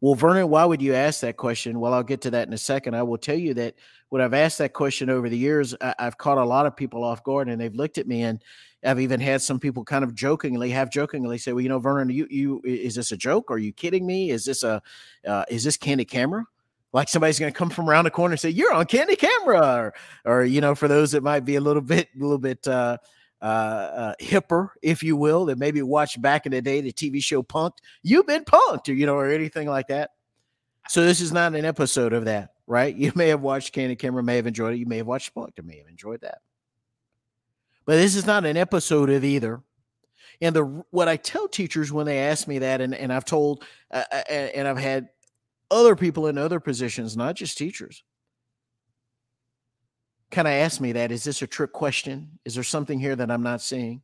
Well, Vernon, why would you ask that question? Well, I'll get to that in a second. I will tell you that when I've asked that question over the years, I, have caught a lot of people off guard and they've looked at me and I've even had some people kind of jokingly, half jokingly say, well, you know, Vernon, you, you, is this a joke? Are you kidding me? Is this a, uh, is this Candid Camera? Like somebody's going to come from around the corner and say, you're on Candid Camera. Or, or, you know, for those that might be a little bit, a little bit, uh, uh, uh, hipper, if you will, that maybe watched back in the day the TV show Punked. You've been punked, or you know, or anything like that. So this is not an episode of that, right? You may have watched Candid Camera, may have enjoyed it. You may have watched Punked, and may have enjoyed that. But this is not an episode of either. And the what I tell teachers when they ask me that, and, and I've told, uh, uh and I've had other people in other positions, not just teachers, kind of ask me that is this a trick question? Is there something here that I'm not seeing?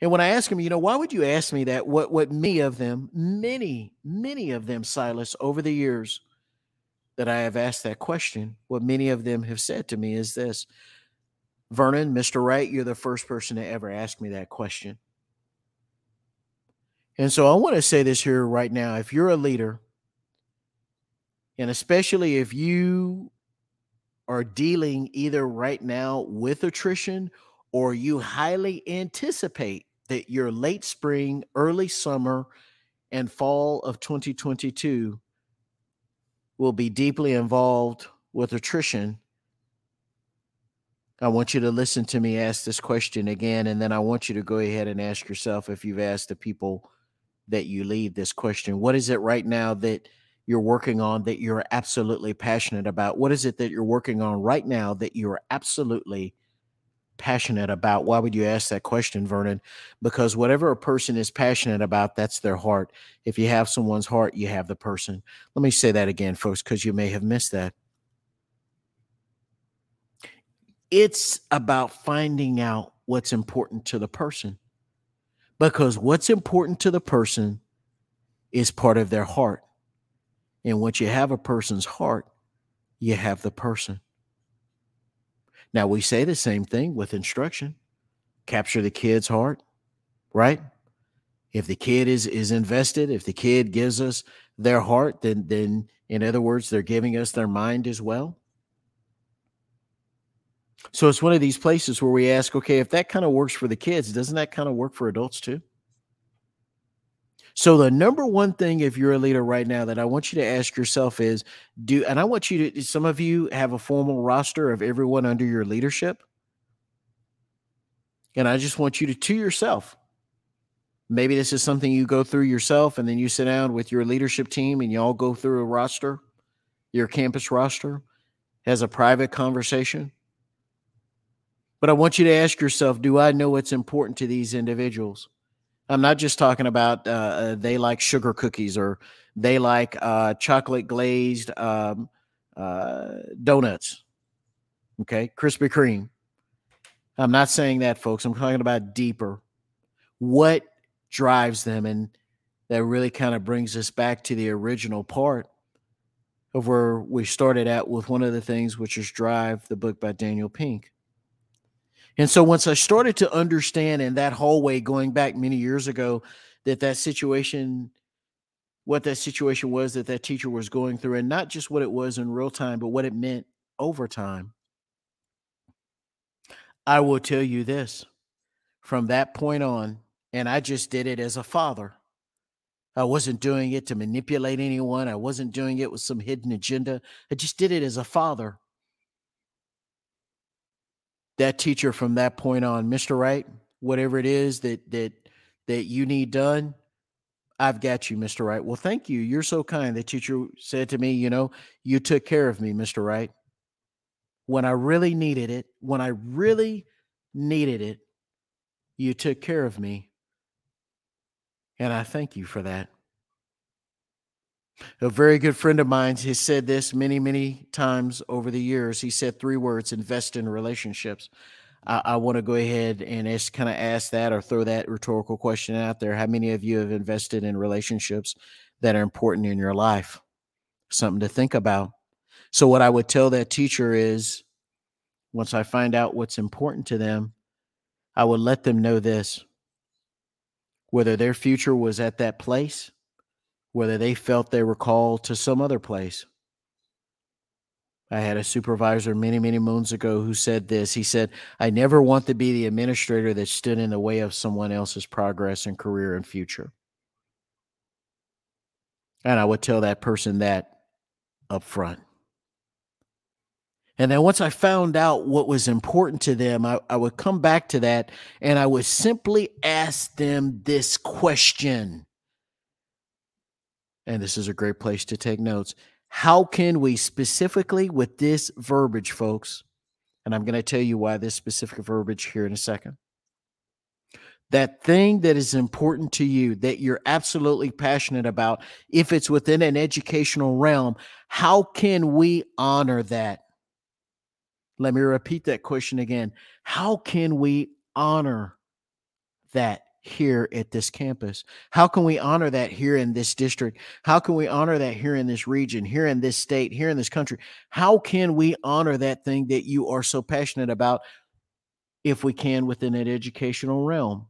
And when I ask them, you know, why would you ask me that? What what many of them, many, many of them, Silas, over the years that I have asked that question, what many of them have said to me is this Vernon, Mr. Wright, you're the first person to ever ask me that question. And so I want to say this here right now. If you're a leader, and especially if you are dealing either right now with attrition or you highly anticipate that your late spring, early summer, and fall of 2022 will be deeply involved with attrition, I want you to listen to me ask this question again, and then I want you to go ahead and ask yourself if you've asked the people that you lead this question. What is it right now that you're working on that you're absolutely passionate about? What is it that you're working on right now that you're absolutely passionate about? Why would you ask that question, Vernon? Because whatever a person is passionate about, that's their heart. If you have someone's heart, you have the person. Let me say that again, folks, because you may have missed that. It's about finding out what's important to the person. Because what's important to the person is part of their heart. And once you have a person's heart, you have the person. Now, we say the same thing with instruction capture the kid's heart, right? If the kid is is invested, if the kid gives us their heart, then then in other words, they're giving us their mind as well. So it's one of these places where we ask, okay, if that kind of works for the kids, doesn't that kind of work for adults too? So the number one thing if you're a leader right now that I want you to ask yourself is do and I want you to some of you have a formal roster of everyone under your leadership. And I just want you to to yourself. Maybe this is something you go through yourself and then you sit down with your leadership team and you all go through a roster, your campus roster, has a private conversation. But I want you to ask yourself, do I know what's important to these individuals? I'm not just talking about uh, uh, they like sugar cookies or they like uh, chocolate glazed um, uh, donuts. Okay, Krispy Kreme. I'm not saying that, folks. I'm talking about deeper. What drives them? And that really kind of brings us back to the original part of where we started out with one of the things, which is Drive, the book by Daniel Pink. And so once I started to understand in that hallway going back many years ago that that situation what that situation was that that teacher was going through and not just what it was in real time but what it meant over time. I will tell you this from that point on, and I just did it as a father. I wasn't doing it to manipulate anyone. I wasn't doing it with some hidden agenda. I just did it as a father. That teacher from that point on, Mr. Wright, whatever it is that that that you need done, I've got you, Mr. Wright. Well, thank you. You're so kind. The teacher said to me, you know, you took care of me, Mr. Wright. When I really needed it, when I really needed it, you took care of me. And I thank you for that. A very good friend of mine has said this many, many times over the years. He said three words invest in relationships. I, I want to go ahead and just kind of ask that or throw that rhetorical question out there. How many of you have invested in relationships that are important in your life? Something to think about. So, what I would tell that teacher is once I find out what's important to them, I would let them know this whether their future was at that place, whether they felt they were called to some other place. I had a supervisor many, many moons ago who said this. He said, I never want to be the administrator that stood in the way of someone else's progress and career and future. And I would tell that person that up front. And then once I found out what was important to them, I, I would come back to that and I would simply ask them this question. And this is a great place to take notes. How can we specifically with this verbiage, folks? And I'm going to tell you why this specific verbiage here in a second. That thing that is important to you, that you're absolutely passionate about, if it's within an educational realm, how can we honor that? Let me repeat that question again. How can we honor that here at this campus? How can we honor that here in this district? How can we honor that here in this region, here in this state, here in this country? How can we honor that thing that you are so passionate about if we can within an educational realm?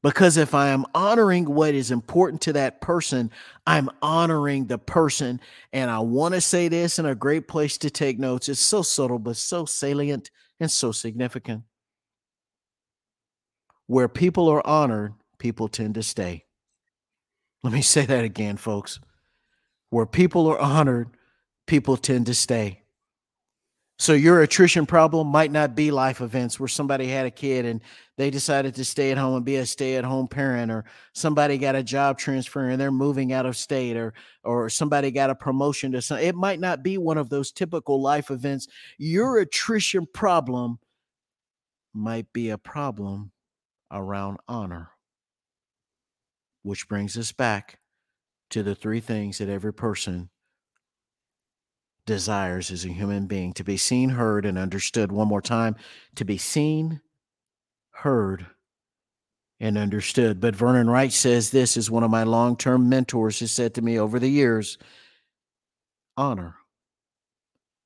Because if I am honoring what is important to that person, I'm honoring the person. And I want to say this in a great place to take notes. It's so subtle, but so salient and so significant. Where people are honored, people tend to stay. Let me say that again, folks. Where people are honored, people tend to stay. So your attrition problem might not be life events where somebody had a kid and they decided to stay at home and be a stay-at-home parent, or somebody got a job transfer and they're moving out of state, or or somebody got a promotion to some. It might not be one of those typical life events. Your attrition problem might be a problem around honor, which brings us back to the three things that every person desires as a human being to be seen, heard, and understood. One more time to be seen, heard, and understood. But Vernon Wright says this is one of my long term mentors has said to me over the years honor.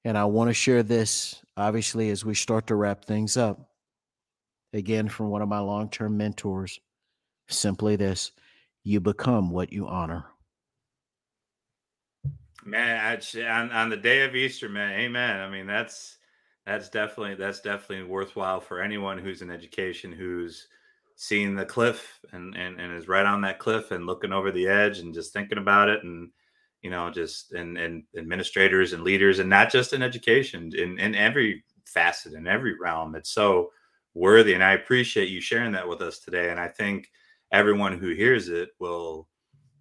And I want to share this, obviously, as we start to wrap things up. Again, from one of my long term mentors simply this you become what you honor. Man, on, on the day of Easter, man, amen. I mean, that's that's definitely that's definitely worthwhile for anyone who's in education who's seeing the cliff and, and and is right on that cliff and looking over the edge and just thinking about it and you know just and and administrators and leaders and not just in education in in every facet in every realm it's so worthy and i appreciate you sharing that with us today and i think everyone who hears it will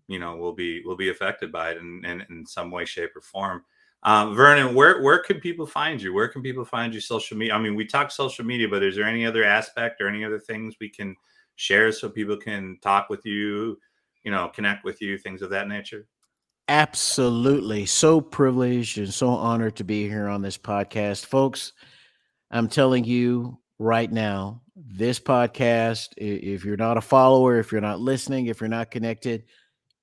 you know will be will be affected by it in, in, in some way shape or form. Um, vernon where where can people find you? Where can people find you social media i mean we talk social media but is there any other aspect or any other things we can share so people can talk with you you know connect with you things of that nature? Absolutely. So privileged and so honored to be here on this podcast. Folks i'm telling you right now this podcast if you're not a follower if you're not listening if you're not connected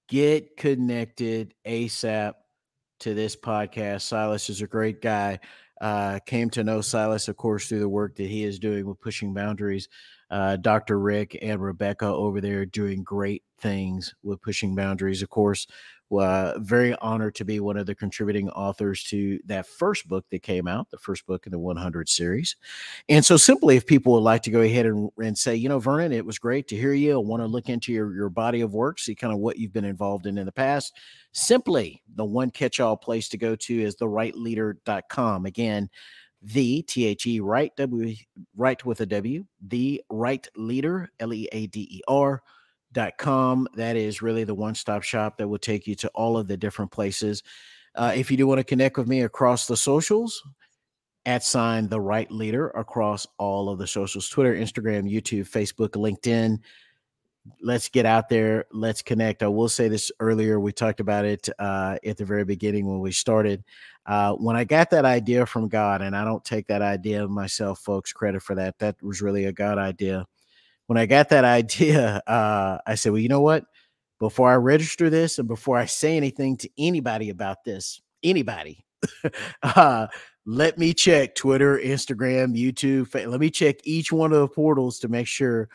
get connected ASAP to this podcast. Silas is a great guy. Uh, came to know Silas, of course, through the work that he is doing with pushing boundaries. Uh, Dr. Rick and Rebecca over there doing great things with pushing boundaries. Of course, uh, very honored to be one of the contributing authors to that first book that came out, the first book in the 100 series. And so, simply, if people would like to go ahead and, and say, you know, Vernon, it was great to hear you. I want to look into your, your body of work, see kind of what you've been involved in in the past. Simply, the one catch all place to go to is thewrightleader.com. Again, the T H E right W right with a W, the Wright Leader, L E A D E R dot com. That is really the one stop shop that will take you to all of the different places. Uh, if you do want to connect with me across the socials, at sign the Wright Leader across all of the socials Twitter, Instagram, YouTube, Facebook, LinkedIn. Let's get out there. Let's connect. I will say this earlier. We talked about it uh, at the very beginning when we started. Uh, when I got that idea from God, and I don't take that idea myself, folks, credit for that. That was really a God idea when I got that idea, uh, I said, well, you know what? Before I register this and before I say anything to anybody about this, anybody, uh, let me check Twitter, Instagram, YouTube. Let me check each one of the portals to make sure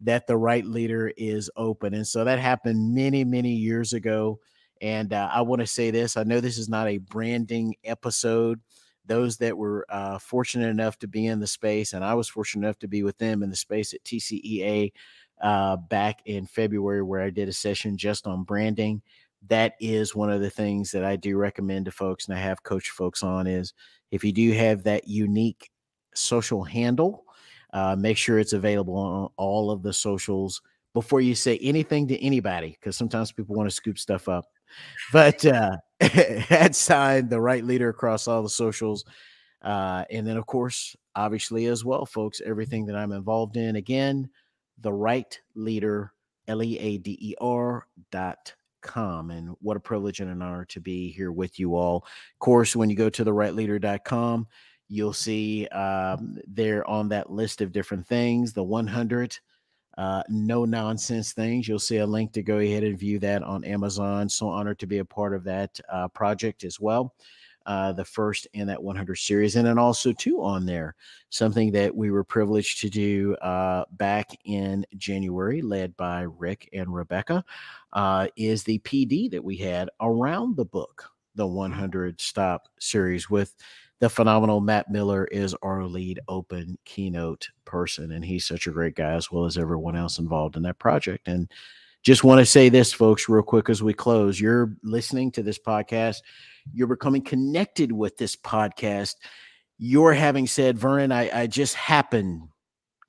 that the Wright Leader is open. And so that happened many, many years ago. And uh, I want to say this I know this is not a branding episode those that were uh, fortunate enough to be in the space, and I was fortunate enough to be with them in the space at TCEA uh, back in February, where I did a session just on branding. That is one of the things that I do recommend to folks, and I have coached folks on is if you do have that unique social handle, uh, make sure it's available on all of the socials before you say anything to anybody, because sometimes people want to scoop stuff up. But uh, had signed the Wright Leader across all the socials. Uh, and then, of course, obviously, as well, folks, everything that I'm involved in. Again, the Wright Leader, L E A D E R dot com. And what a privilege and an honor to be here with you all. Of course, when you go to thewrightleader.com, you'll see um, there on that list of different things, the 100 uh, no nonsense things. You'll see a link to go ahead and view that on Amazon. So honored to be a part of that uh, project as well. Uh, the first in that 100 series, and then also two on there. Something that we were privileged to do uh, back in January, led by Rick and Rebecca, uh, is the PD that we had around the book, the 100 Stop series with the phenomenal Matt Miller is our lead open keynote person, and he's such a great guy as well as everyone else involved in that project. And just want to say this, folks, real quick as we close. You're listening to this podcast, you're becoming connected with this podcast. You're having said, Vernon, I, I just happened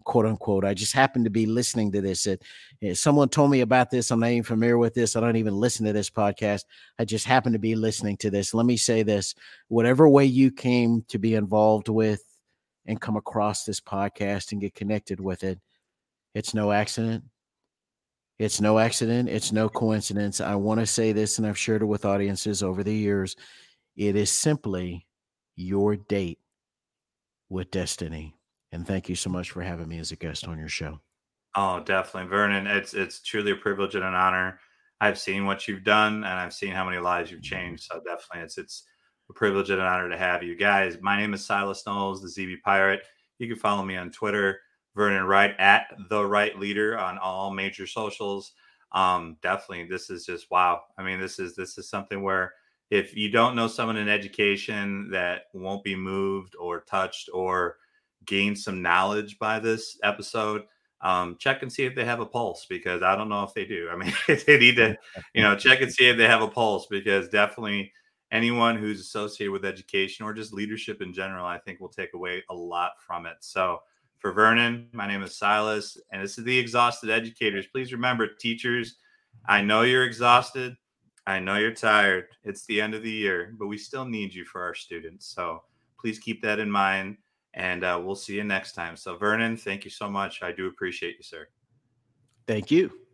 quote unquote. I just happened to be listening to this. It, it, someone told me about this. I'm not even familiar with this. I don't even listen to this podcast. I just happened to be listening to this. Let me say this whatever way you came to be involved with and come across this podcast and get connected with it, it's no accident. It's no accident. It's no coincidence. I want to say this, and I've shared it with audiences over the years. It is simply your date with destiny. And thank you so much for having me as a guest on your show. Oh, definitely, Vernon. It's it's truly a privilege and an honor. I've seen what you've done, and I've seen how many lives you've changed. So definitely, it's it's a privilege and an honor to have you guys. My name is Silas Knowles, the ZB Pirate. You can follow me on Twitter, Vernon Wright at the Wright Leader on all major socials. Um, definitely, this is just wow. I mean, this is this is something where if you don't know someone in education that won't be moved or touched or gain some knowledge by this episode, um, check and see if they have a pulse because I don't know if they do. I mean, they need to, you know, check and see if they have a pulse because definitely anyone who's associated with education or just leadership in general, I think will take away a lot from it. So for Vernon, my name is Silas, and this is the Exhausted Educators. Please remember, teachers, I know you're exhausted. I know you're tired. It's the end of the year, but we still need you for our students. So please keep that in mind and uh, we'll see you next time. So, Vernon, thank you so much. I do appreciate you, sir. Thank you.